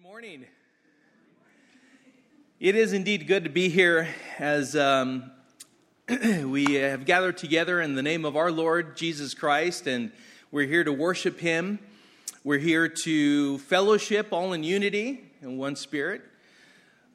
Good morning. It is indeed good to be here as um, we have gathered together in the name of our Lord Jesus Christ, and we're here to worship Him. We're here to fellowship all in unity in one spirit,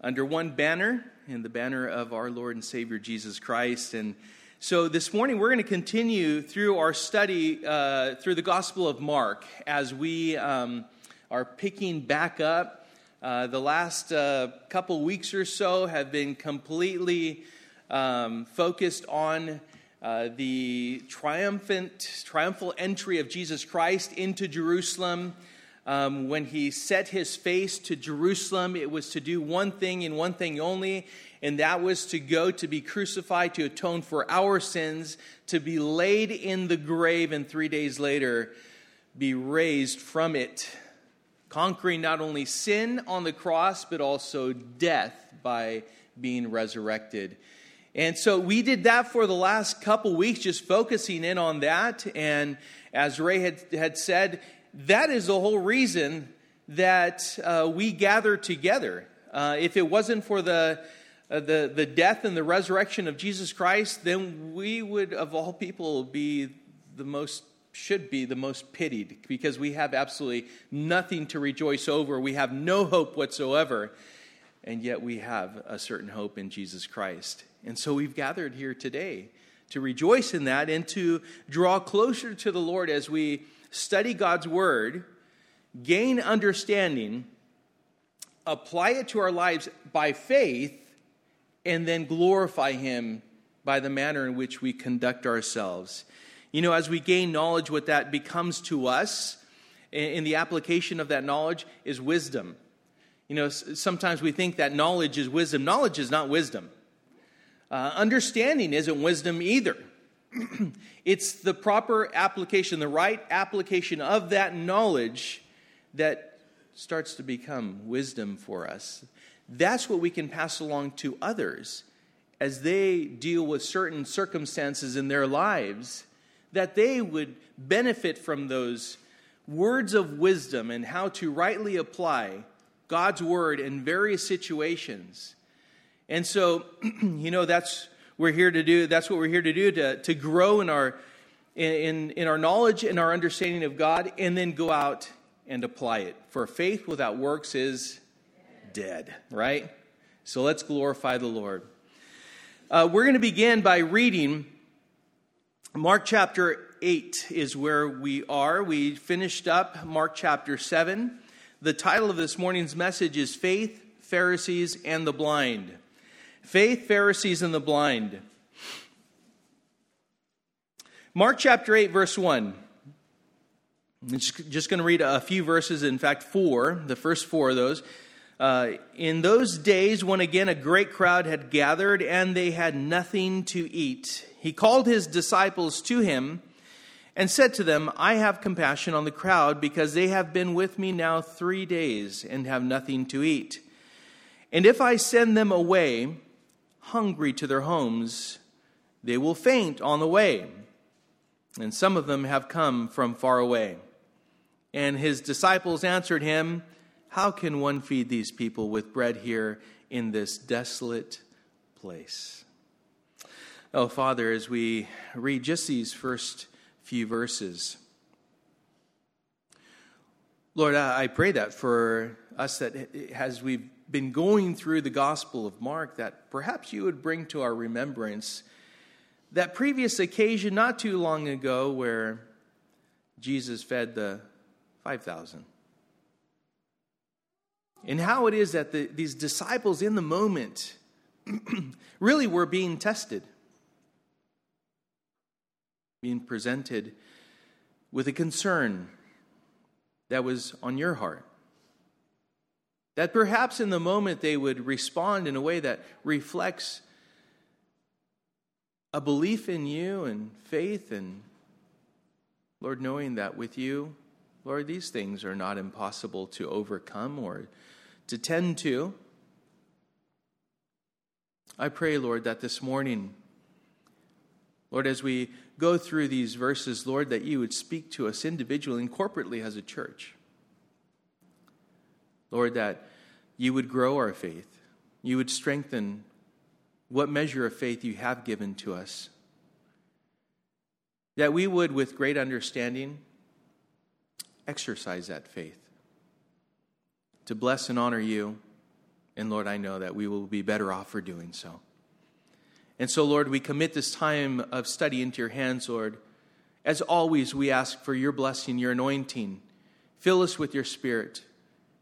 under one banner, in the banner of our Lord and Savior Jesus Christ. And so this morning we're going to continue through our study uh, through the Gospel of Mark as we. Um, are picking back up. Uh, the last uh, couple weeks or so have been completely um, focused on uh, the triumphant, triumphal entry of Jesus Christ into Jerusalem. Um, when he set his face to Jerusalem, it was to do one thing and one thing only, and that was to go to be crucified to atone for our sins, to be laid in the grave, and three days later be raised from it conquering not only sin on the cross, but also death by being resurrected. And so we did that for the last couple weeks, just focusing in on that. And as Ray had, had said, that is the whole reason that uh, we gather together. Uh, if it wasn't for the, uh, the, the death and the resurrection of Jesus Christ, then we would, of all people, be the most should be the most pitied because we have absolutely nothing to rejoice over. We have no hope whatsoever. And yet we have a certain hope in Jesus Christ. And so we've gathered here today to rejoice in that and to draw closer to the Lord as we study God's word, gain understanding, apply it to our lives by faith, and then glorify Him by the manner in which we conduct ourselves. You know, as we gain knowledge, what that becomes to us in the application of that knowledge is wisdom. You know, sometimes we think that knowledge is wisdom. Knowledge is not wisdom. Uh, understanding isn't wisdom either. it's the proper application, the right application of that knowledge that starts to become wisdom for us. That's what we can pass along to others as they deal with certain circumstances in their lives that they would benefit from those words of wisdom and how to rightly apply God's word in various situations. And so, you know, that's we're here to do. That's what we're here to do to, to grow in our in, in our knowledge and our understanding of God, and then go out and apply it. For faith without works is dead, right? So let's glorify the Lord. Uh, we're going to begin by reading Mark chapter 8 is where we are. We finished up Mark chapter 7. The title of this morning's message is Faith, Pharisees, and the Blind. Faith, Pharisees, and the Blind. Mark chapter 8, verse 1. I'm just going to read a few verses, in fact, four, the first four of those. Uh, in those days, when again a great crowd had gathered and they had nothing to eat, he called his disciples to him and said to them, I have compassion on the crowd because they have been with me now three days and have nothing to eat. And if I send them away hungry to their homes, they will faint on the way. And some of them have come from far away. And his disciples answered him, How can one feed these people with bread here in this desolate place? Oh, Father, as we read just these first few verses, Lord, I pray that for us that as we've been going through the Gospel of Mark, that perhaps you would bring to our remembrance that previous occasion not too long ago where Jesus fed the 5,000. And how it is that the, these disciples in the moment really were being tested being presented with a concern that was on your heart. That perhaps in the moment they would respond in a way that reflects a belief in you and faith, and Lord, knowing that with you, Lord, these things are not impossible to overcome or to tend to. I pray, Lord, that this morning, Lord, as we go through these verses, Lord, that you would speak to us individually and corporately as a church. Lord, that you would grow our faith, you would strengthen what measure of faith you have given to us. That we would, with great understanding, exercise that faith to bless and honor you. And Lord, I know that we will be better off for doing so. And so, Lord, we commit this time of study into your hands, Lord. As always, we ask for your blessing, your anointing. Fill us with your spirit.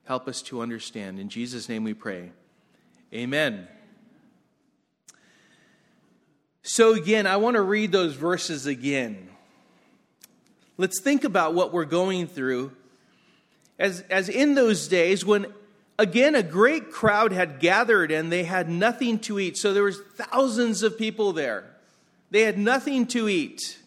Help us to understand. In Jesus' name we pray. Amen. So, again, I want to read those verses again. Let's think about what we're going through. As, as in those days, when again a great crowd had gathered and they had nothing to eat, so there was thousands of people there. They had nothing to eat.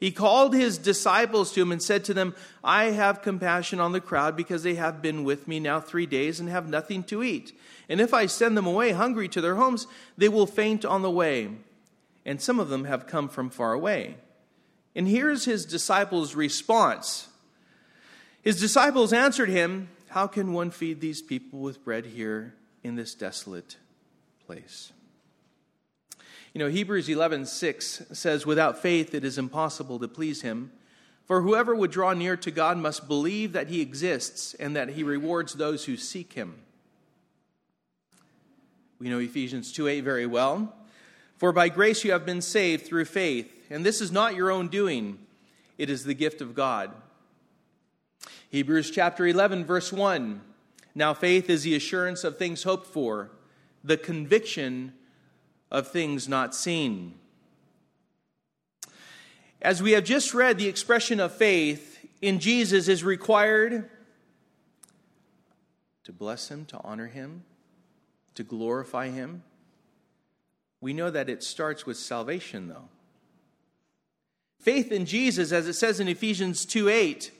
He called his disciples to him and said to them, I have compassion on the crowd because they have been with me now three days and have nothing to eat. And if I send them away hungry to their homes, they will faint on the way and some of them have come from far away. And here's his disciples' response. His disciples answered him, How can one feed these people with bread here in this desolate place? You know, Hebrews 11:6 says, "Without faith it is impossible to please him, for whoever would draw near to God must believe that he exists and that he rewards those who seek him." We know Ephesians 2:8 very well. For by grace you have been saved through faith, and this is not your own doing, it is the gift of God. Hebrews chapter 11, verse 1. Now faith is the assurance of things hoped for, the conviction of things not seen. As we have just read, the expression of faith in Jesus is required to bless him, to honor him, to glorify him, we know that it starts with salvation, though. Faith in Jesus, as it says in Ephesians 2 8,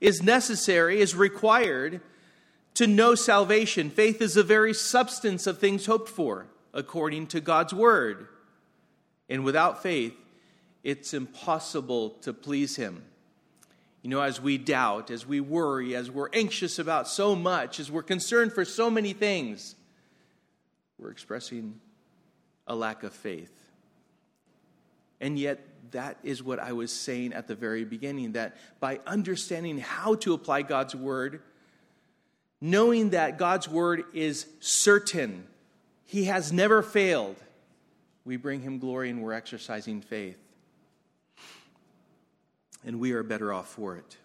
is necessary, is required to know salvation. Faith is the very substance of things hoped for, according to God's word. And without faith, it's impossible to please Him. You know, as we doubt, as we worry, as we're anxious about so much, as we're concerned for so many things, we're expressing a lack of faith. And yet, that is what I was saying at the very beginning that by understanding how to apply God's word, knowing that God's word is certain, He has never failed, we bring Him glory and we're exercising faith. And we are better off for it.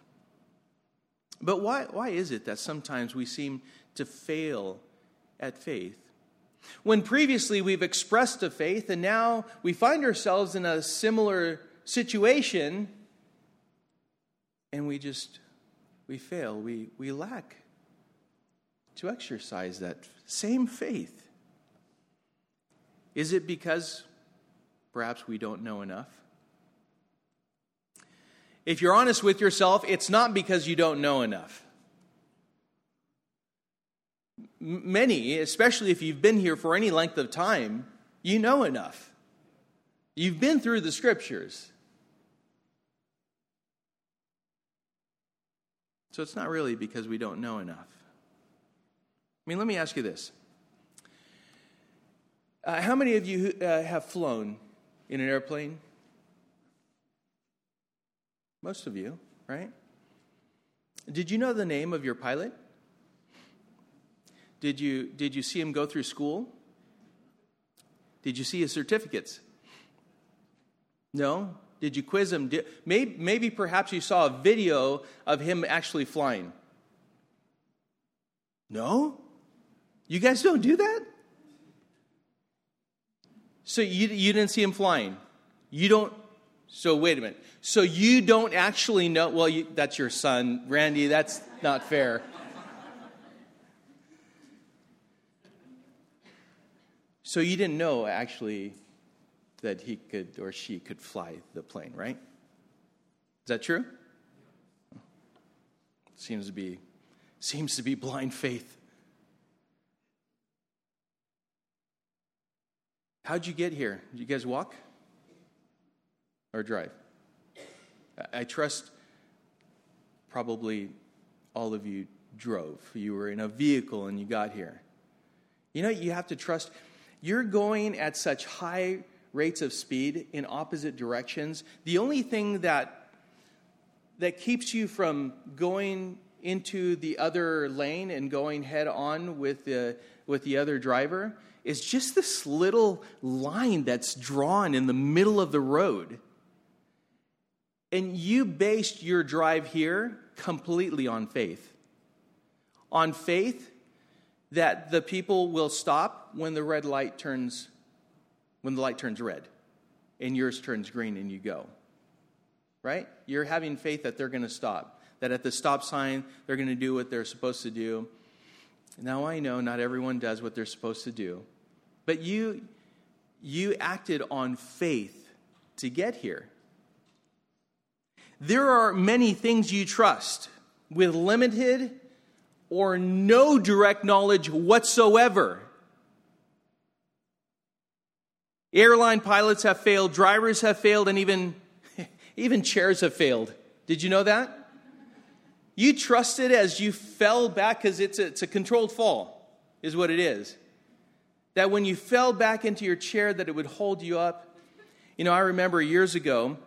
But why, why is it that sometimes we seem to fail at faith? When previously we've expressed a faith and now we find ourselves in a similar situation and we just we fail, we, we lack to exercise that same faith. Is it because perhaps we don't know enough? If you're honest with yourself, it's not because you don't know enough many, especially if you've been here for any length of time, you know enough. You've been through the scriptures. So it's not really because we don't know enough. I mean, let me ask you this. Uh, how many of you uh, have flown in an airplane? Most of you, right? Did you know the name of your pilot? Did you, did you see him go through school? Did you see his certificates? No? Did you quiz him? Did, maybe, maybe perhaps you saw a video of him actually flying. No? You guys don't do that? So you, you didn't see him flying. You don't. So wait a minute. So you don't actually know. Well, you, that's your son, Randy. That's not fair. So you didn't know actually that he could or she could fly the plane, right? Is that true? Seems to be seems to be blind faith. How'd you get here? Did you guys walk or drive? I trust probably all of you drove. You were in a vehicle and you got here. You know, you have to trust. You're going at such high rates of speed in opposite directions. The only thing that that keeps you from going into the other lane and going head on with the with the other driver is just this little line that's drawn in the middle of the road. And you based your drive here completely on faith. On faith that the people will stop when the red light turns when the light turns red and yours turns green and you go. Right? You're having faith that they're going to stop. That at the stop sign they're going to do what they're supposed to do. Now I know not everyone does what they're supposed to do. But you you acted on faith to get here. There are many things you trust with limited or no direct knowledge whatsoever. Airline pilots have failed, drivers have failed, and even, even chairs have failed. Did you know that? You trusted as you fell back because it's a, it's a controlled fall, is what it is. That when you fell back into your chair, that it would hold you up. You know, I remember years ago,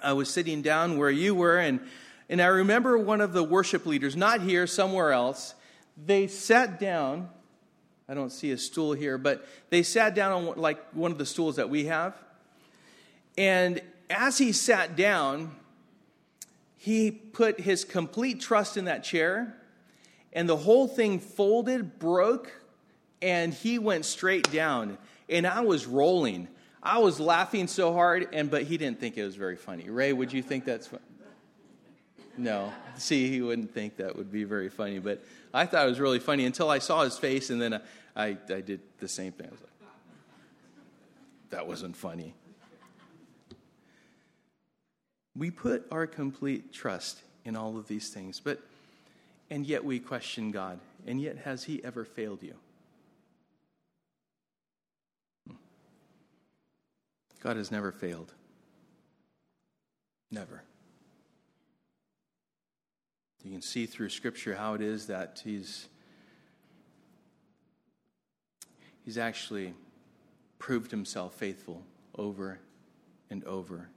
I was sitting down where you were, and and I remember one of the worship leaders, not here, somewhere else, they sat down. I don't see a stool here, but they sat down on like one of the stools that we have. And as he sat down, he put his complete trust in that chair, and the whole thing folded, broke, and he went straight down. And I was rolling. I was laughing so hard, and but he didn't think it was very funny. Ray, would you think that's funny? No. See, he wouldn't think that would be very funny, but I thought it was really funny until I saw his face, and then I, I, I did the same thing. I was like, that wasn't funny. We put our complete trust in all of these things, but and yet we question God. And yet, has He ever failed you? Hmm. God has never failed. Never. You can see through Scripture how it is that he's, he's actually proved himself faithful over and over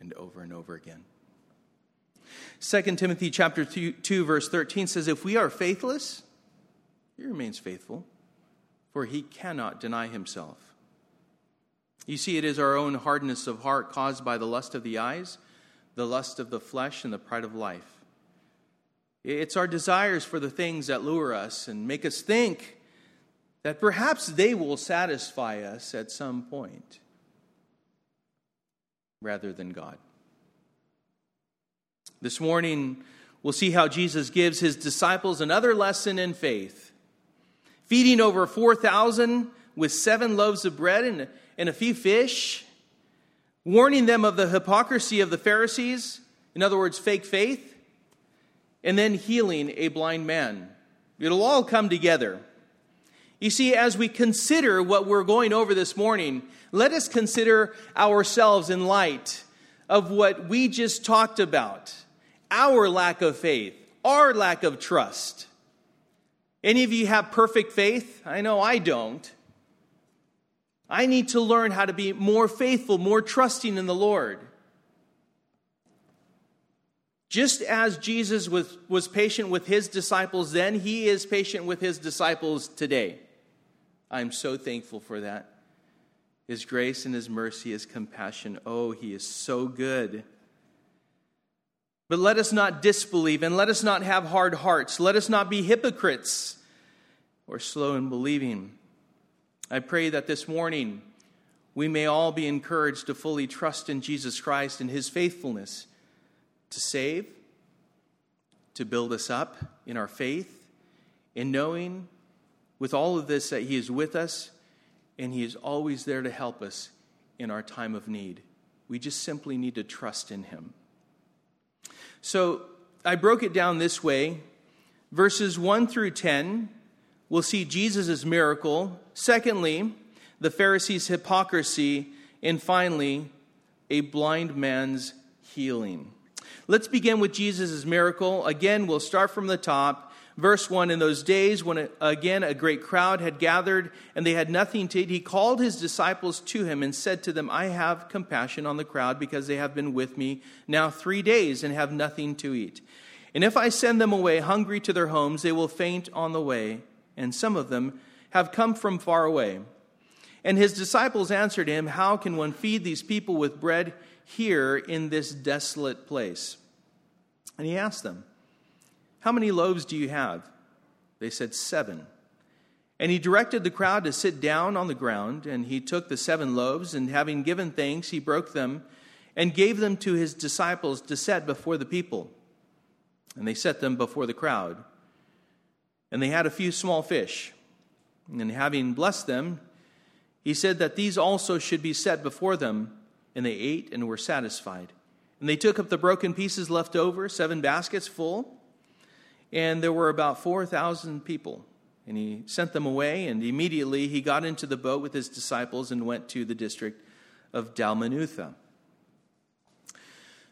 and over and over again. 2 Timothy chapter 2, 2, verse 13 says, If we are faithless, he remains faithful, for he cannot deny himself. You see, it is our own hardness of heart caused by the lust of the eyes, the lust of the flesh, and the pride of life it's our desires for the things that lure us and make us think that perhaps they will satisfy us at some point rather than God. This morning, we'll see how Jesus gives his disciples another lesson in faith. Feeding over 4,000 with seven loaves of bread and, and a few fish, warning them of the hypocrisy of the Pharisees, in other words, fake faith and then healing a blind man. It'll all come together. You see, as we consider what we're going over this morning, let us consider ourselves in light of what we just talked about our lack of faith, our lack of trust. Any of you have perfect faith? I know I don't. I need to learn how to be more faithful, more trusting in the Lord. Just as Jesus was, was patient with his disciples then, he is patient with his disciples today. I'm so thankful for that. His grace and his mercy, his compassion. Oh, he is so good. But let us not disbelieve and let us not have hard hearts. Let us not be hypocrites or slow in believing. I pray that this morning we may all be encouraged to fully trust in Jesus Christ and his faithfulness to save, to build us up in our faith, in knowing with all of this that He is with us and He is always there to help us in our time of need. We just simply need to trust in Him. So I broke it down this way verses 1 through 10, we'll see Jesus' miracle. Secondly, the Pharisees' hypocrisy. And finally, a blind man's healing. Let's begin with Jesus' miracle. Again, we'll start from the top. Verse 1 In those days, when again a great crowd had gathered and they had nothing to eat, he called his disciples to him and said to them, I have compassion on the crowd because they have been with me now three days and have nothing to eat. And if I send them away hungry to their homes, they will faint on the way, and some of them have come from far away. And his disciples answered him, How can one feed these people with bread here in this desolate place? And he asked them, How many loaves do you have? They said, Seven. And he directed the crowd to sit down on the ground, and he took the seven loaves, and having given thanks, he broke them and gave them to his disciples to set before the people. And they set them before the crowd. And they had a few small fish. And having blessed them, he said that these also should be set before them. And they ate and were satisfied. And they took up the broken pieces left over, seven baskets full. And there were about 4,000 people. And he sent them away, and immediately he got into the boat with his disciples and went to the district of Dalmanutha.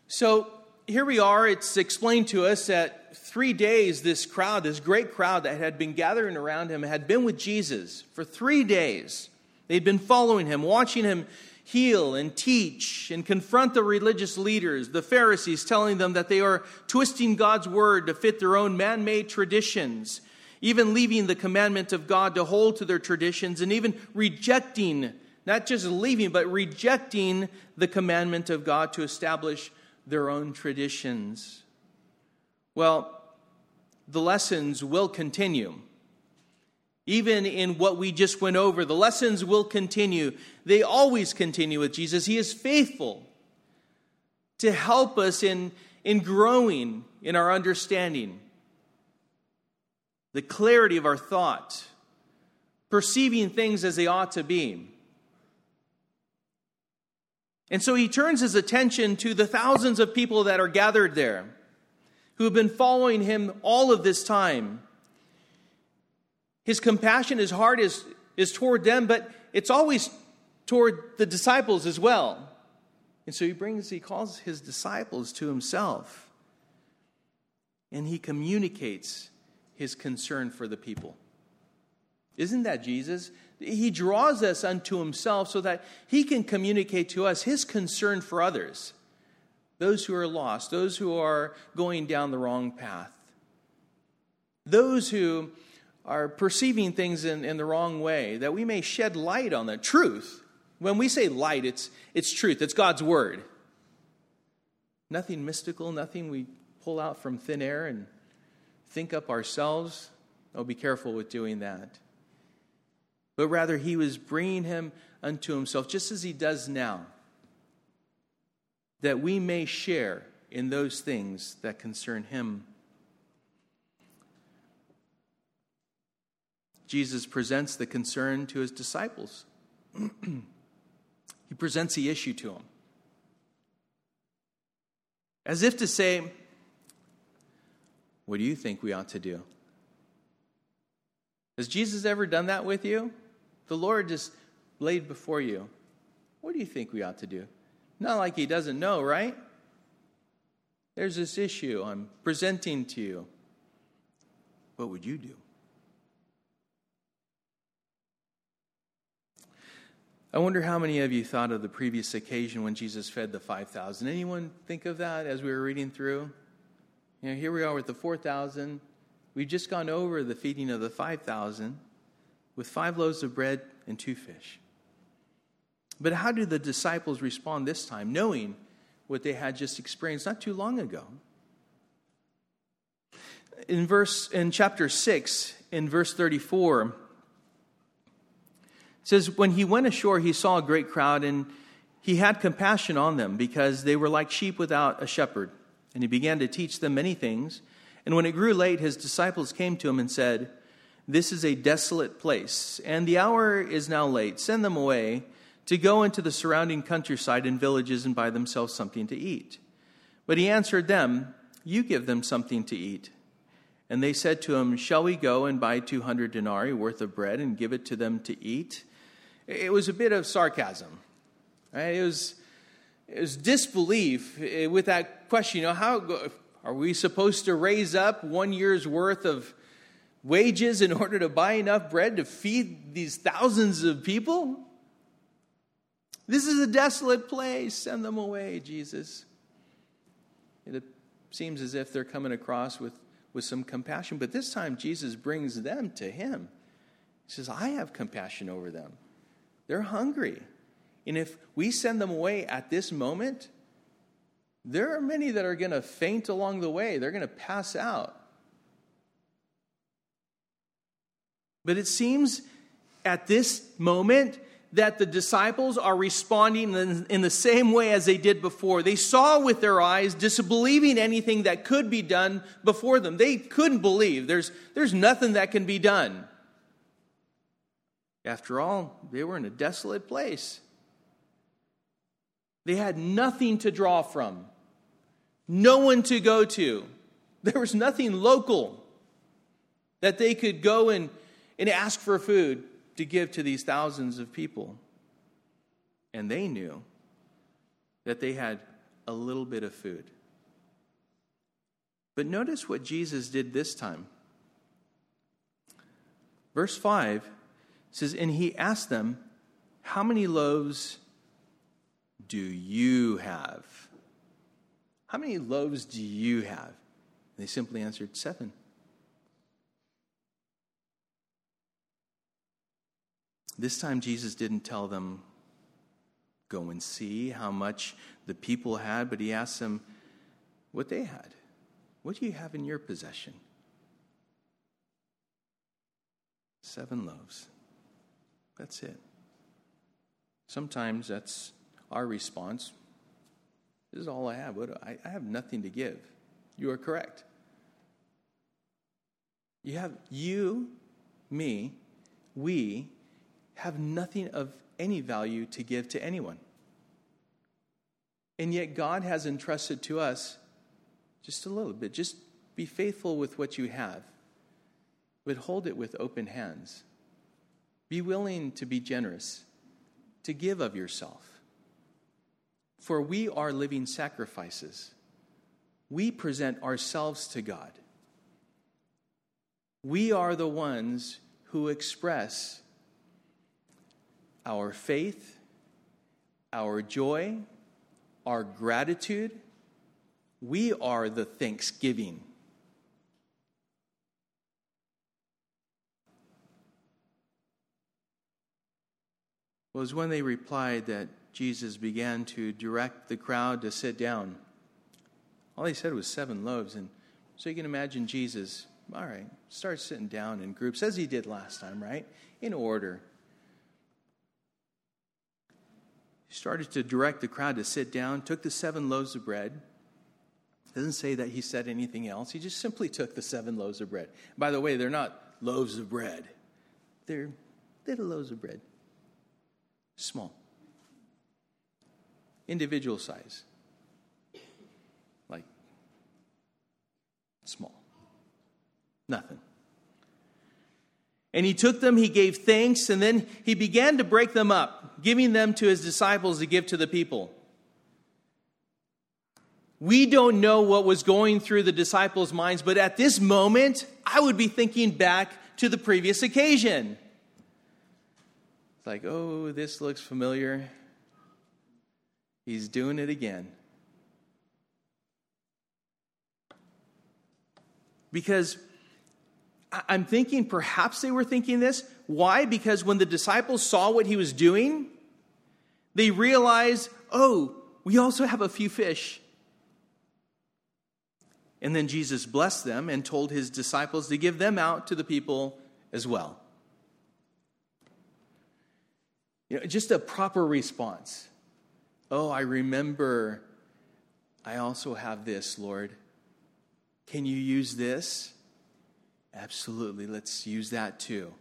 So here we are. It's explained to us that three days, this crowd, this great crowd that had been gathering around him, had been with Jesus for three days. They'd been following him, watching him heal and teach and confront the religious leaders, the Pharisees, telling them that they are twisting God's word to fit their own man made traditions, even leaving the commandment of God to hold to their traditions, and even rejecting, not just leaving, but rejecting the commandment of God to establish their own traditions. Well, the lessons will continue. Even in what we just went over, the lessons will continue. They always continue with Jesus. He is faithful to help us in, in growing in our understanding, the clarity of our thought, perceiving things as they ought to be. And so he turns his attention to the thousands of people that are gathered there who have been following him all of this time. His compassion, his heart is, is toward them, but it's always toward the disciples as well. And so he brings, he calls his disciples to himself. And he communicates his concern for the people. Isn't that Jesus? He draws us unto himself so that he can communicate to us his concern for others, those who are lost, those who are going down the wrong path, those who are perceiving things in, in the wrong way, that we may shed light on the truth. When we say light, it's, it's truth, it's God's word. Nothing mystical, nothing we pull out from thin air and think up ourselves. Oh, be careful with doing that but rather he was bringing him unto himself, just as he does now, that we may share in those things that concern him. Jesus presents the concern to his disciples. he presents the issue to them. As if to say, What do you think we ought to do? Has Jesus ever done that with you? The Lord just laid before you. What do you think we ought to do? Not like He doesn't know, right? There's this issue I'm presenting to you. What would you do? I wonder how many of you thought of the previous occasion when Jesus fed the 5,000. Anyone think of that as we were reading through? You know, here we are with the 4,000. We've just gone over the feeding of the 5,000 with five loaves of bread and two fish. But how do the disciples respond this time, knowing what they had just experienced not too long ago? In verse in chapter 6, in verse 34, it says, When he went ashore, he saw a great crowd, and he had compassion on them, because they were like sheep without a shepherd. And he began to teach them many things. And when it grew late, his disciples came to him and said, this is a desolate place, and the hour is now late. Send them away to go into the surrounding countryside and villages and buy themselves something to eat. But he answered them, You give them something to eat. And they said to him, Shall we go and buy 200 denarii worth of bread and give it to them to eat? It was a bit of sarcasm. Right? It was, is disbelief eh, with that question. You know, how are we supposed to raise up one year's worth of wages in order to buy enough bread to feed these thousands of people? This is a desolate place. Send them away, Jesus. It seems as if they're coming across with, with some compassion, but this time Jesus brings them to Him. He says, I have compassion over them. They're hungry. And if we send them away at this moment, there are many that are going to faint along the way. They're going to pass out. But it seems at this moment that the disciples are responding in, the same way as they did before. They saw with their eyes, disbelieving anything that could be done before them. They couldn't believe. There's, there's nothing that can be done. After all, they were in a desolate place. They had nothing to draw from, no one to go to. There was nothing local that they could go and, and ask for food to give to these thousands of people. And they knew that they had a little bit of food. But notice what Jesus did this time. Verse 5 says, And he asked them, How many loaves do you have? How many loaves do you have? They simply answered, Seven. This time, Jesus didn't tell them, Go and see how much the people had, but he asked them what they had. What do you have in your possession? Seven loaves. That's it. Sometimes that's our response this is all I have. I, have nothing to give. You are correct. You have you, me, we have nothing of any value to give to anyone. And yet God has entrusted to us just a little bit. Just be faithful with what you have, but hold it with open hands. Be willing to be generous, to give of yourself. For we are living sacrifices. We present ourselves to God. We are the ones who express our faith, our joy, our gratitude. We are the thanksgiving. Was when they replied that Jesus began to direct the crowd to sit down. All he said was seven loaves. And so you can imagine Jesus, all right, start sitting down in groups as he did last time, right? In order. He started to direct the crowd to sit down, took the seven loaves of bread. Doesn't say that he said anything else. He just simply took the seven loaves of bread. By the way, they're not loaves of bread, they're little loaves of bread, small individual size. Like small. Nothing. And he took them, he gave thanks, and then he began to break them up, giving them to his disciples to give to the people. We don't know what was going through the disciples' minds, but at this moment, I would be thinking back to the previous occasion. Like, oh, this looks familiar. He's doing it again. Because I'm thinking perhaps they were thinking this. Why? Because when the disciples saw what he was doing, they realized, oh, we also have a few fish. And then Jesus blessed them and told his disciples to give them out to the people as well. You know, just a proper response. Oh, I remember I also have this, Lord. Can you use this? Absolutely. Let's use that too.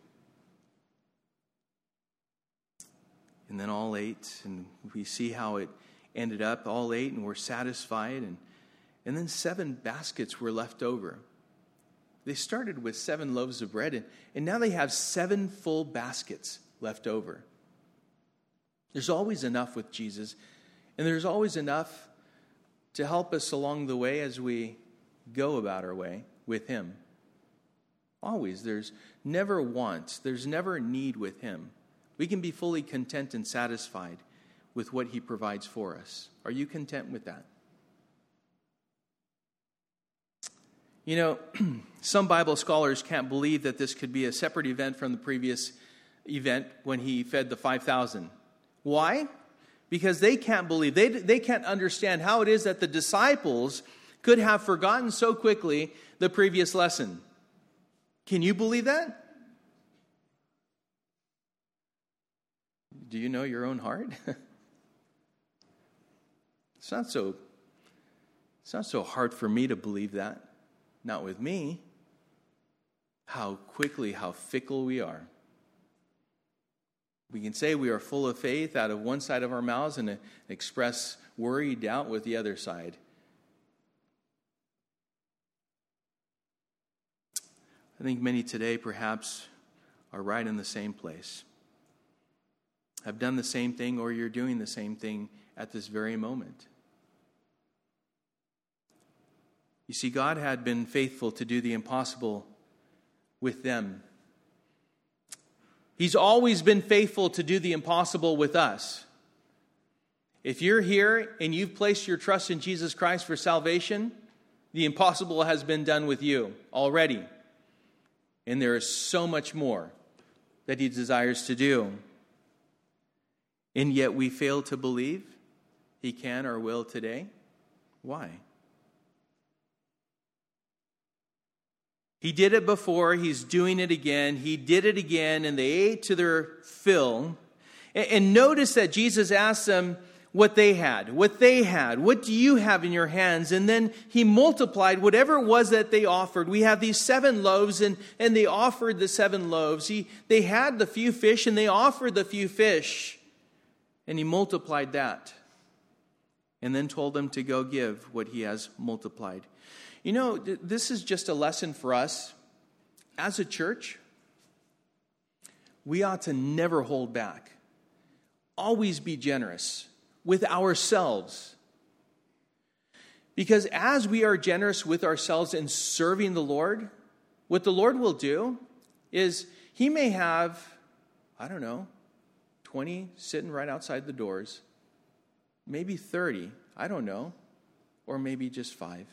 And then all ate, and we see how it ended up. All ate, and we're satisfied. And, and then seven baskets were left over. They started with seven loaves of bread, and, and now they have seven full baskets left over. There's always enough with Jesus And there's always enough to help us along the way as we go about our way with Him. Always. There's never want, there's never need with Him. We can be fully content and satisfied with what He provides for us. Are you content with that? You know, some Bible scholars can't believe that this could be a separate event from the previous event when he fed the 5,000. Why? because they can't believe, they, they can't understand how it is that the disciples could have forgotten so quickly the previous lesson. Can you believe that? Do you know your own heart? it's not so it's not so hard for me to believe that. Not with me. How quickly, how fickle we are. We can say we are full of faith out of one side of our mouths and express worry, doubt with the other side. I think many today perhaps are right in the same place, have done the same thing, or you're doing the same thing at this very moment. You see, God had been faithful to do the impossible with them He's always been faithful to do the impossible with us. If you're here and you've placed your trust in Jesus Christ for salvation, the impossible has been done with you already. And there is so much more that He desires to do. And yet we fail to believe He can or will today. Why? He did it before, he's doing it again. He did it again, and they ate to their fill. And notice that Jesus asked them what they had, what they had, what do you have in your hands? And then he multiplied whatever it was that they offered. We have these seven loaves, and, and they offered the seven loaves. He, they had the few fish, and they offered the few fish. And he multiplied that. And then told them to go give what he has multiplied. You know, this is just a lesson for us as a church. We ought to never hold back, always be generous with ourselves. Because as we are generous with ourselves in serving the Lord, what the Lord will do is He may have, I don't know, 20 sitting right outside the doors, maybe 30, I don't know, or maybe just five.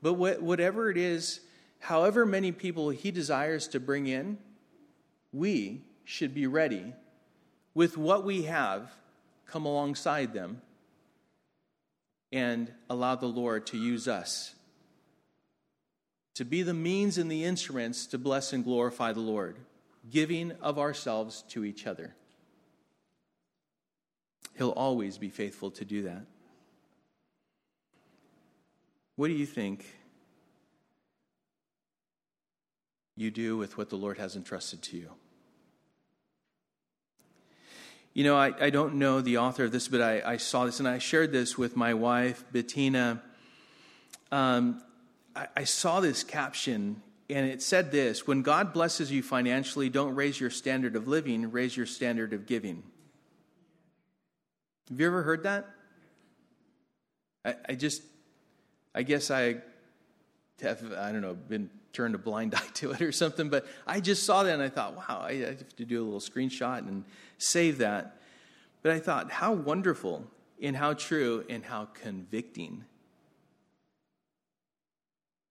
But whatever it is, however many people he desires to bring in, we should be ready with what we have come alongside them and allow the Lord to use us to be the means and the instruments to bless and glorify the Lord, giving of ourselves to each other. He'll always be faithful to do that. What do you think you do with what the Lord has entrusted to you? You know, I, I don't know the author of this, but I, I saw this and I shared this with my wife, Bettina. Um, I, I saw this caption and it said this When God blesses you financially, don't raise your standard of living, raise your standard of giving. Have you ever heard that? I, I just I guess I have, I don't know, been turned a blind eye to it or something, but I just saw that and I thought, wow, I have to do a little screenshot and save that. But I thought, how wonderful and how true and how convicting.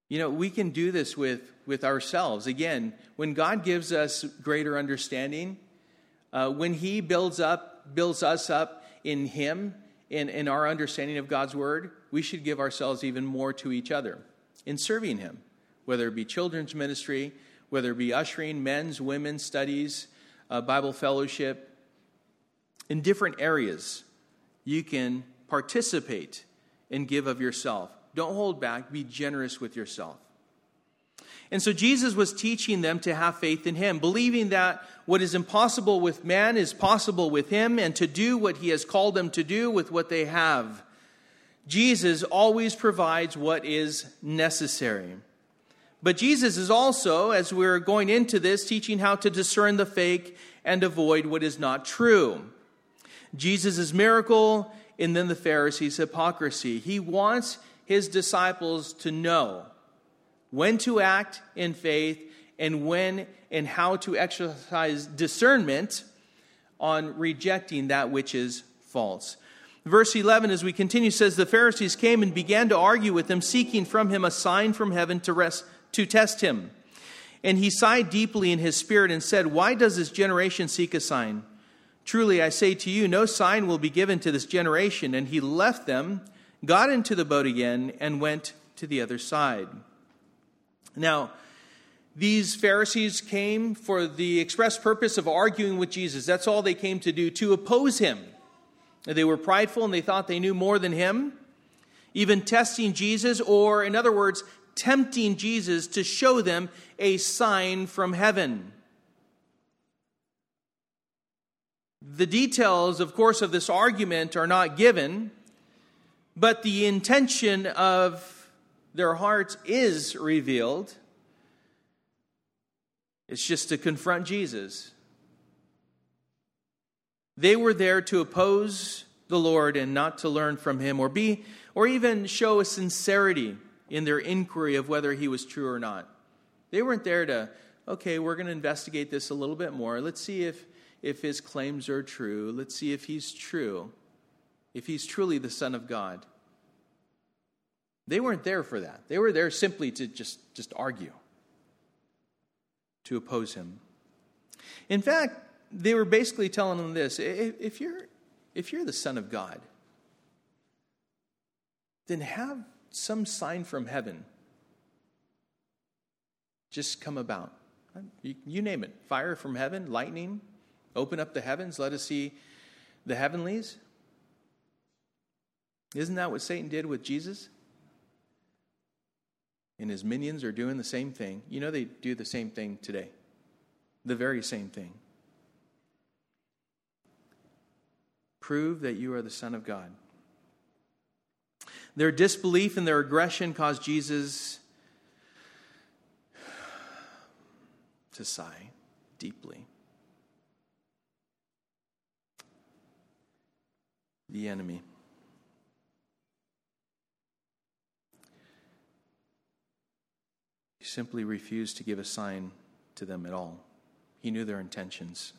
You know, we can do this with, with ourselves. Again, when God gives us greater understanding, uh, when He builds up, builds us up in Him, in, in our understanding of God's word, we should give ourselves even more to each other in serving Him, whether it be children's ministry, whether it be ushering, men's, women's studies, uh, Bible fellowship. In different areas, you can participate and give of yourself. Don't hold back, be generous with yourself. And so Jesus was teaching them to have faith in him, believing that what is impossible with man is possible with him, and to do what he has called them to do with what they have. Jesus always provides what is necessary. But Jesus is also, as we're going into this, teaching how to discern the fake and avoid what is not true. Jesus' miracle and then the Pharisees' hypocrisy. He wants his disciples to know when to act in faith and when and how to exercise discernment on rejecting that which is false. Verse 11, as we continue, says the Pharisees came and began to argue with him, seeking from him a sign from heaven to, rest, to test him. And he sighed deeply in his spirit and said, Why does this generation seek a sign? Truly, I say to you, no sign will be given to this generation. And he left them, got into the boat again, and went to the other side. Now, these Pharisees came for the express purpose of arguing with Jesus. That's all they came to do, to oppose him. They were prideful and they thought they knew more than him, even testing Jesus, or in other words, tempting Jesus to show them a sign from heaven. The details, of course, of this argument are not given, but the intention of their hearts is revealed. It's just to confront Jesus. They were there to oppose the Lord and not to learn from him or be or even show a sincerity in their inquiry of whether he was true or not. They weren't there to, okay, we're going to investigate this a little bit more. Let's see if if his claims are true. Let's see if he's true, if he's truly the Son of God. They weren't there for that. They were there simply to just, just argue, to oppose him. In fact, they were basically telling him this if you're, if you're the Son of God, then have some sign from heaven just come about. You, you name it fire from heaven, lightning, Open up the heavens, let us see the heavenlies. Isn't that what Satan did with Jesus? And his minions are doing the same thing. You know, they do the same thing today, the very same thing. Prove that you are the Son of God. Their disbelief and their aggression caused Jesus to sigh deeply. the enemy. Simply refused to give a sign to them at all. He knew their intentions.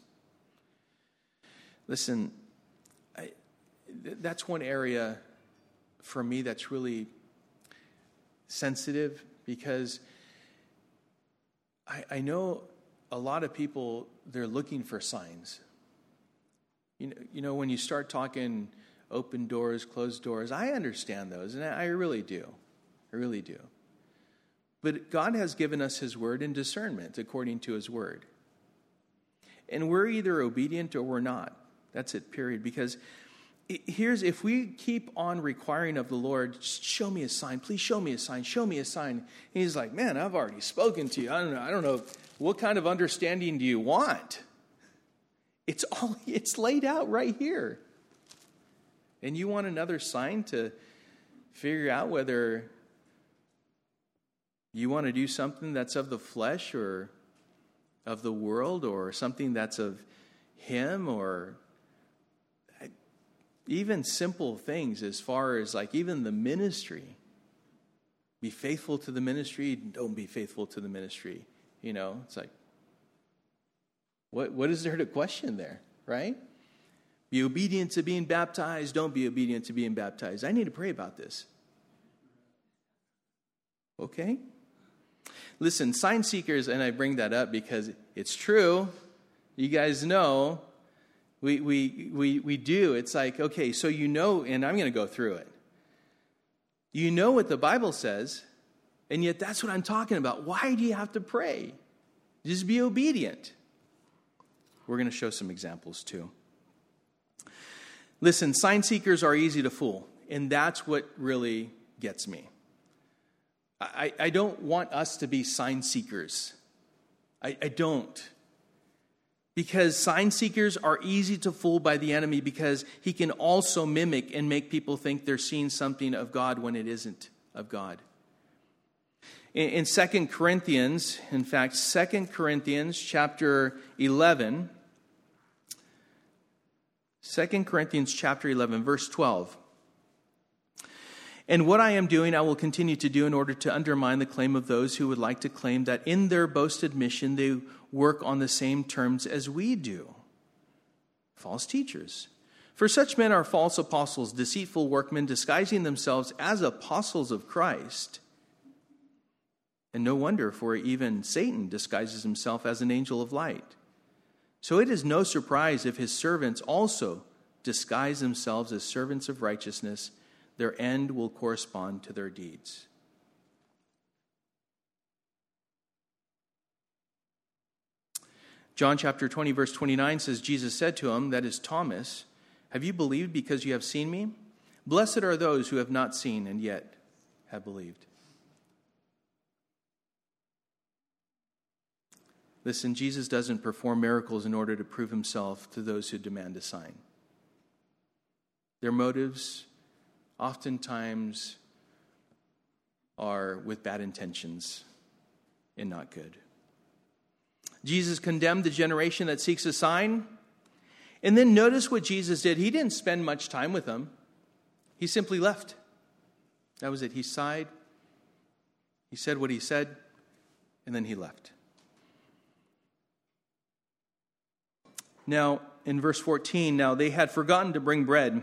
Listen, I, that's one area for me that's really sensitive because I, I know a lot of people, they're looking for signs. You know, you know, when you start talking open doors, closed doors, I understand those, and I really do. I really do. But God has given us His word and discernment according to His word. And we're either obedient or we're not. That's it, period. Because here's if we keep on requiring of the Lord, show me a sign, please show me a sign, show me a sign. And he's like, man, I've already spoken to you. I don't know. I don't know. What kind of understanding do you want? It's all it's laid out right here. And you want another sign to figure out whether you want to do something that's of the flesh or of the world or something that's of him or even simple things as far as like even the ministry be faithful to the ministry don't be faithful to the ministry you know it's like what, what is there to question there, right? Be obedient to being baptized, don't be obedient to being baptized. I need to pray about this. Okay? Listen, sign seekers, and I bring that up because it's true. You guys know we, we, we, we do. It's like, okay, so you know, and I'm going to go through it. You know what the Bible says, and yet that's what I'm talking about. Why do you have to pray? Just be obedient. We're going to show some examples too. Listen, sign seekers are easy to fool, and that's what really gets me. I, I don't want us to be sign seekers. I, I don't. Because sign seekers are easy to fool by the enemy because he can also mimic and make people think they're seeing something of God when it isn't of God. In, in 2 Corinthians, in fact, 2 Corinthians chapter 11, 2 Corinthians chapter 11 verse 12. And what I am doing, I will continue to do in order to undermine the claim of those who would like to claim that in their boasted mission they work on the same terms as we do. False teachers. For such men are false apostles, deceitful workmen, disguising themselves as apostles of Christ. And no wonder, for even Satan disguises himself as an angel of light. So it is no surprise if his servants also disguise themselves as servants of righteousness their end will correspond to their deeds. John chapter 20, verse 29 says, Jesus said to him, that is Thomas, Have you believed because you have seen me? Blessed are those who have not seen and yet have believed. Listen, Jesus doesn't perform miracles in order to prove himself to those who demand a sign. Their motives oftentimes are with bad intentions and not good. Jesus condemned the generation that seeks a sign. And then notice what Jesus did. He didn't spend much time with them, he simply left. That was it. He sighed, he said what he said, and then he left. Now, in verse 14, now they had forgotten to bring bread.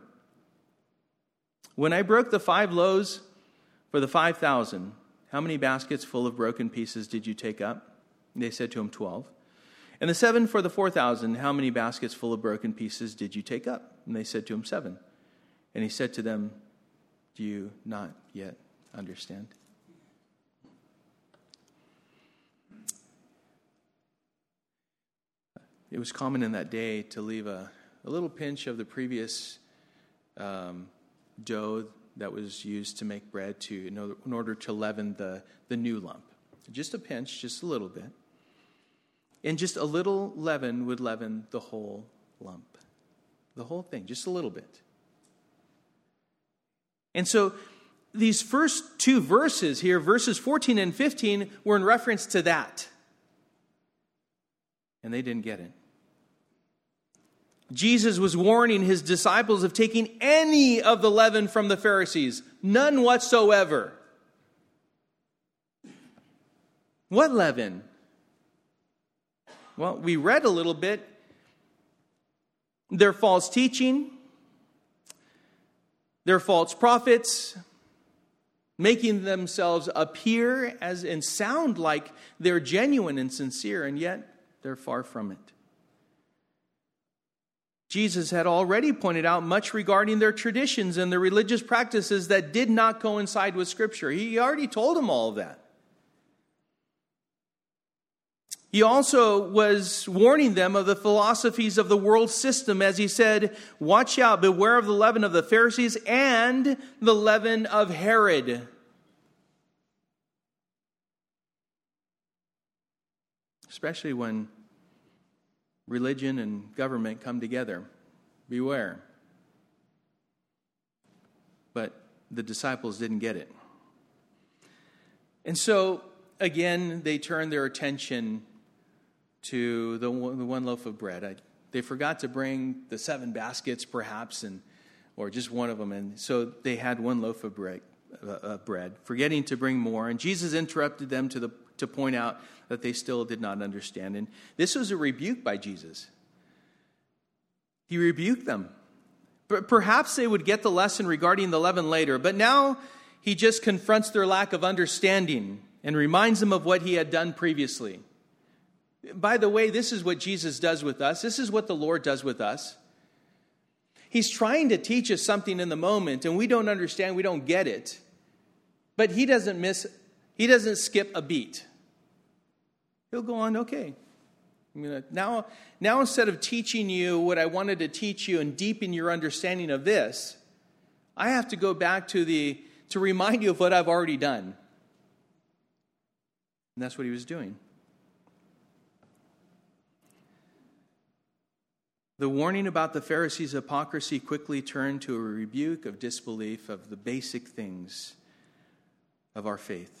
When I broke the five loaves for the 5,000, how many baskets full of broken pieces did you take up? They said to him, 12. And the seven for the 4,000, how many baskets full of broken pieces did you take up? And they said to him, Seven. And he said to them, Do you not yet understand? It was common in that day to leave a, a little pinch of the previous um, dough that was used to make bread to in order to leaven the, the new lump. Just a pinch, just a little bit. And just a little leaven would leaven the whole lump. The whole thing, just a little bit. And so these first two verses here, verses 14 and 15, were in reference to that. And they didn't get it. Jesus was warning his disciples of taking any of the leaven from the Pharisees, none whatsoever. What leaven? Well, we read a little bit. Their false teaching, their false prophets, making themselves appear as and sound like they're genuine and sincere, and yet they're far from it. Jesus had already pointed out much regarding their traditions and their religious practices that did not coincide with Scripture. He already told them all of that. He also was warning them of the philosophies of the world system as he said, Watch out, beware of the leaven of the Pharisees and the leaven of Herod. Especially when religion and government come together. Beware. But the disciples didn't get it. And so, again, they turned their attention to the one, the one loaf of bread. I, they forgot to bring the seven baskets, perhaps, and or just one of them, and so they had one loaf of bread, uh, bread, forgetting to bring more. And Jesus interrupted them to the to point out that they still did not understand. And this was a rebuke by Jesus. He rebuked them. but Perhaps they would get the lesson regarding the leaven later, but now he just confronts their lack of understanding and reminds them of what he had done previously. By the way, this is what Jesus does with us. This is what the Lord does with us. He's trying to teach us something in the moment, and we don't understand, we don't get it. But he doesn't miss, he doesn't skip a beat. He'll go on, okay. I'm gonna, uh, now, now, instead of teaching you what I wanted to teach you and deepen your understanding of this, I have to go back to, the, to remind you of what I've already done. And that's what he was doing. The warning about the Pharisees' hypocrisy quickly turned to a rebuke of disbelief of the basic things of our faith.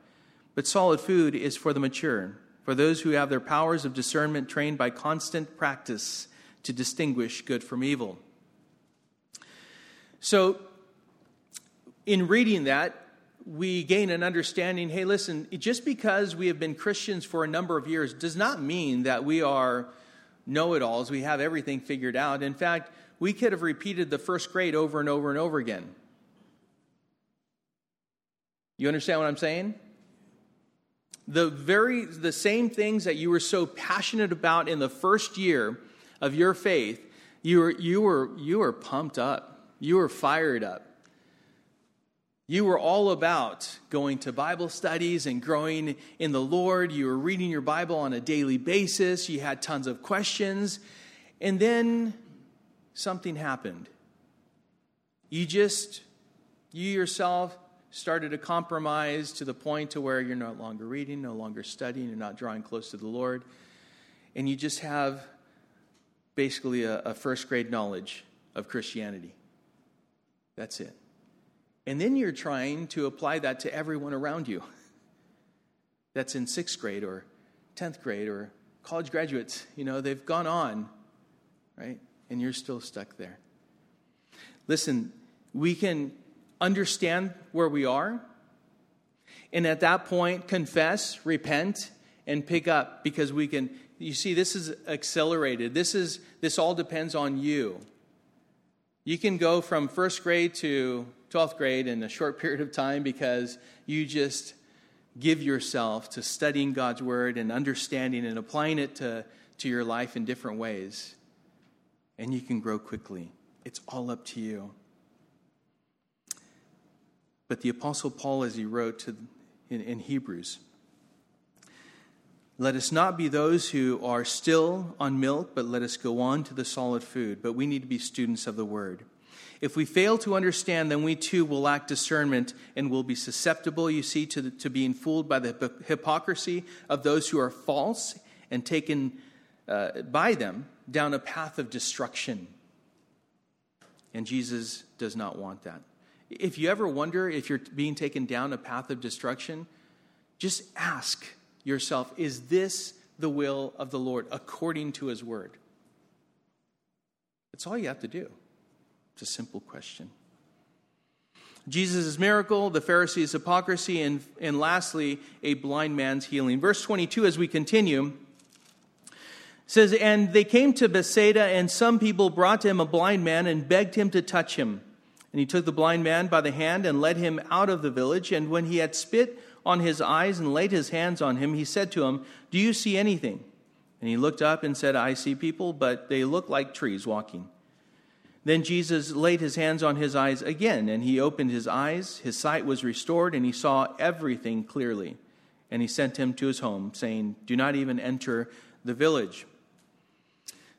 But solid food is for the mature, for those who have their powers of discernment trained by constant practice to distinguish good from evil. So, in reading that, we gain an understanding hey, listen, just because we have been Christians for a number of years does not mean that we are know it alls, we have everything figured out. In fact, we could have repeated the first grade over and over and over again. You understand what I'm saying? The very the same things that you were so passionate about in the first year of your faith, you were you were you were pumped up. You were fired up. You were all about going to Bible studies and growing in the Lord. You were reading your Bible on a daily basis. You had tons of questions. And then something happened. You just, you yourself started to compromise to the point to where you're no longer reading, no longer studying, you're not drawing close to the Lord. And you just have basically a, a first grade knowledge of Christianity. That's it. And then you're trying to apply that to everyone around you that's in sixth grade or 10th grade or college graduates. You know, they've gone on, right? And you're still stuck there. Listen, we can understand where we are, and at that point, confess, repent, and pick up because we can. You see, this is accelerated. This is this all depends on you. You can go from first grade to 12th grade in a short period of time because you just give yourself to studying God's Word and understanding and applying it to, to your life in different ways. And you can grow quickly. It's all up to you. But the Apostle Paul, as he wrote to, in, in Hebrews, let us not be those who are still on milk, but let us go on to the solid food. But we need to be students of the Word. If we fail to understand, then we too will lack discernment and will be susceptible, you see, to, the, to being fooled by the hypocrisy of those who are false and taken uh, by them down a path of destruction. And Jesus does not want that. If you ever wonder if you're being taken down a path of destruction, just ask yourself is this the will of the Lord according to his word? That's all you have to do. It's a simple question. Jesus' miracle, the Pharisees' hypocrisy, and, and lastly, a blind man's healing. Verse 22, as we continue, says, And they came to Bethsaida, and some people brought to him a blind man and begged him to touch him. And he took the blind man by the hand and led him out of the village. And when he had spit on his eyes and laid his hands on him, he said to him, Do you see anything? And he looked up and said, I see people, but they look like trees walking. Then Jesus laid his hands on his eyes again, and he opened his eyes. His sight was restored, and he saw everything clearly. And he sent him to his home, saying, Do not even enter the village.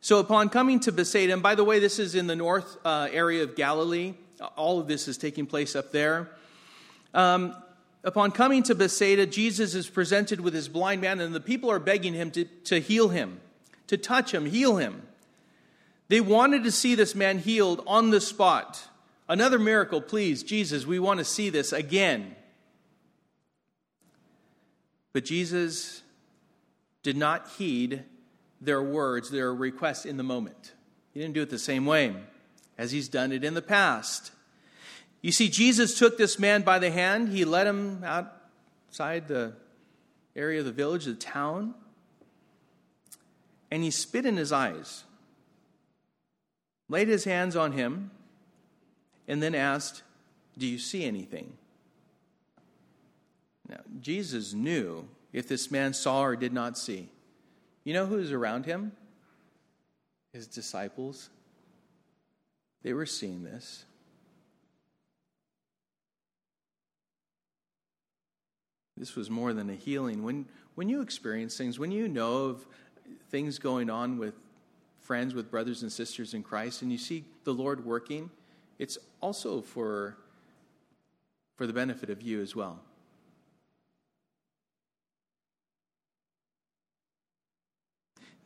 So, upon coming to Bethsaida, and by the way, this is in the north uh, area of Galilee, all of this is taking place up there. Um, upon coming to Bethsaida, Jesus is presented with his blind man, and the people are begging him to, to heal him, to touch him, heal him. They wanted to see this man healed on the spot. Another miracle, please, Jesus, we want to see this again. But Jesus did not heed their words, their request in the moment. He didn't do it the same way as he's done it in the past. You see, Jesus took this man by the hand, he led him outside the area of the village, the town, and he spit in his eyes, laid his hands on him, and then asked, Do you see anything? Now, Jesus knew if this man saw or did not see. You know who was around him? His disciples. They were seeing this. This was more than a healing. When, when you experience things, when you know of things going on with friends, with brothers and sisters in Christ, and you see the Lord working, it's also for, for the benefit of you as well.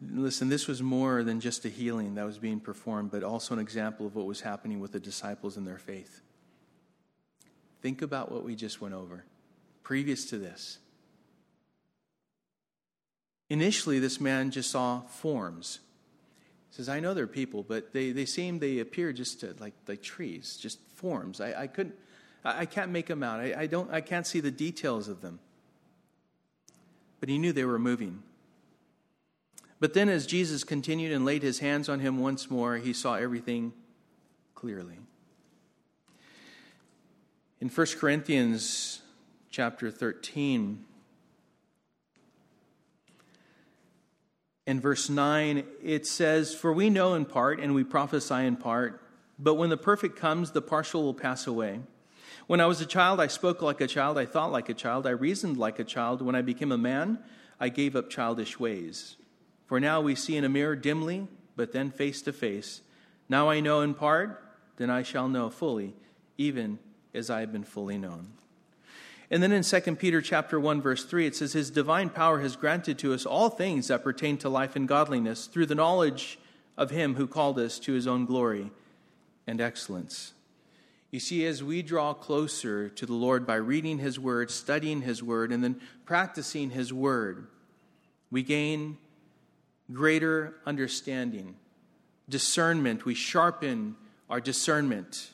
Listen, this was more than just a healing that was being performed, but also an example of what was happening with the disciples in their faith. Think about what we just went over previous to this. Initially, this man just saw forms. He says, I know they're people, but they, they seem, they appear just to, like, like trees, just forms. I, I couldn't, I, I can't make them out. I, I, don't, I can't see the details of them. But he knew they were moving. But then, as Jesus continued and laid his hands on him once more, he saw everything clearly. In 1 Corinthians chapter 13, in verse 9, it says, For we know in part and we prophesy in part, but when the perfect comes, the partial will pass away. When I was a child, I spoke like a child, I thought like a child, I reasoned like a child. When I became a man, I gave up childish ways. For now we see in a mirror dimly, but then face to face. Now I know in part, then I shall know fully, even as I have been fully known. And then in 2 Peter chapter 1 verse 3 it says his divine power has granted to us all things that pertain to life and godliness through the knowledge of him who called us to his own glory and excellence. You see as we draw closer to the Lord by reading his word, studying his word and then practicing his word, we gain greater understanding, discernment. We sharpen our discernment.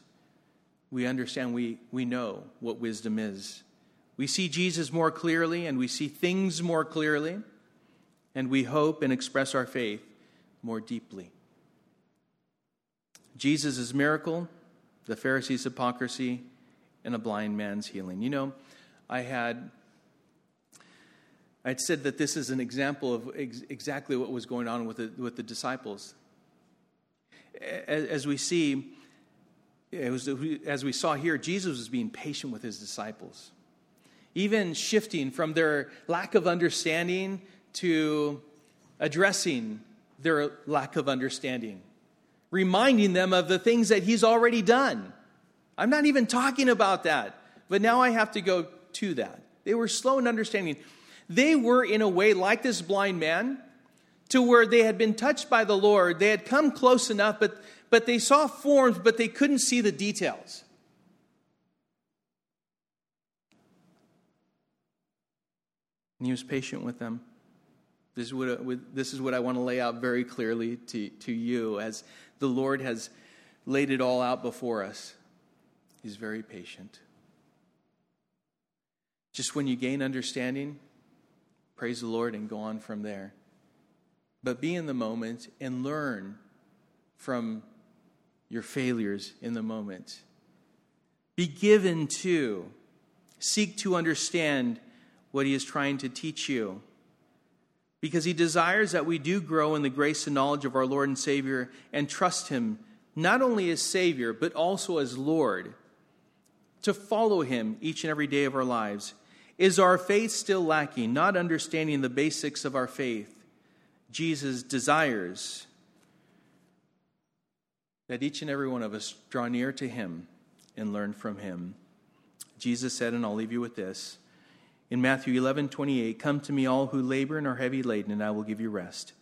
We understand, we, we know what wisdom is. We see Jesus more clearly and we see things more clearly, and we hope and express our faith more deeply. Jesus' miracle, the Pharisees' hypocrisy, and a blind man's healing. You know, I had I'd said that this is an example of ex- exactly what was going on with the, with the disciples. As, as we see, was, as we saw here, Jesus was being patient with his disciples, even shifting from their lack of understanding to addressing their lack of understanding, reminding them of the things that he's already done. I'm not even talking about that, but now I have to go to that. They were slow in understanding. They were, in a way, like this blind man, to where they had been touched by the Lord. They had come close enough, but, but they saw forms, but they couldn't see the details. And he was patient with them. This is, what, this is what I want to lay out very clearly to, to you as the Lord has laid it all out before us. He's very patient. Just when you gain understanding, praise the Lord, and go on from there. But be in the moment and learn from your failures in the moment. Be given to, seek to understand what He is trying to teach you. Because He desires that we do grow in the grace and knowledge of our Lord and Savior and trust Him not only as Savior, but also as Lord, to follow Him each and every day of our lives is our faith still lacking, not understanding the basics of our faith? Jesus desires that each and every one of us draw near to him and learn from him. Jesus said, and I'll leave you with this. In Matthew 11, 28, Come to me, all who labor and are heavy laden, and I will give you rest.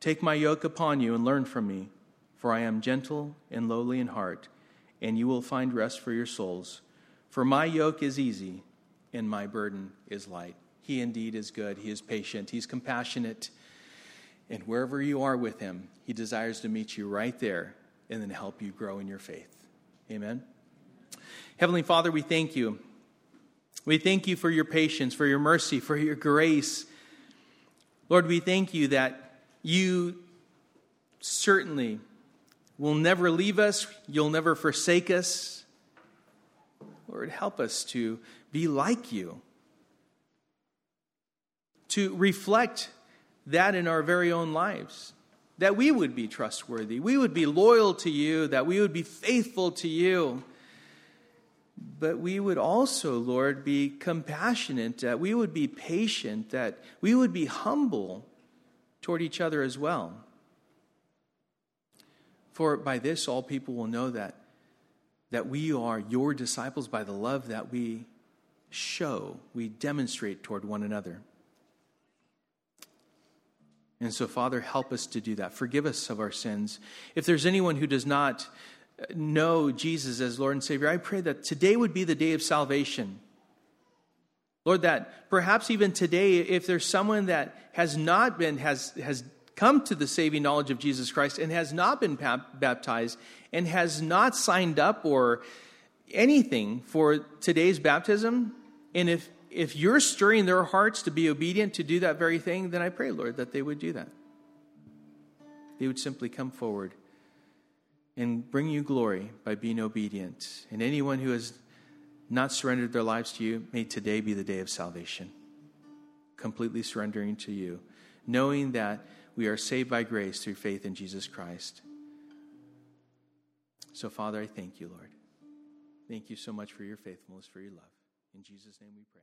Take my yoke upon you and learn from me, for I am gentle and lowly in heart, and you will find rest for your souls. For my yoke is easy and my burden is light. He indeed is good. He is patient. He's compassionate. And wherever you are with him, he desires to meet you right there and then help you grow in your faith. Amen. Heavenly Father, we thank you. We thank you for your patience, for your mercy, for your grace. Lord, we thank you that you certainly will never leave us, you'll never forsake us. Lord, help us to be like you, to reflect that in our very own lives, that we would be trustworthy, we would be loyal to you, that we would be faithful to you. But we would also, Lord, be compassionate, that we would be patient, that we would be humble toward each other as well. For by this all people will know that, that we are your disciples by the love that we show, we demonstrate toward one another. And so, Father, help us to do that. Forgive us of our sins. If there's anyone who does not know Jesus as Lord and Savior, I pray that today would be the day of salvation. Lord, that perhaps even today, if there's someone that has not been, has, has come to the saving knowledge of Jesus Christ and has not been baptized and has not signed up or anything for today's baptism, and if, if you're stirring their hearts to be obedient to do that very thing, then I pray, Lord, that they would do that. They would simply come forward and bring you glory by being obedient. And anyone who has not surrendered their lives to you, may today be the day of salvation. Completely surrendering to you, knowing that we are saved by grace through faith in Jesus Christ. So, Father, I thank you, Lord. Thank you so much for your faithfulness, for your love. In Jesus' name we pray.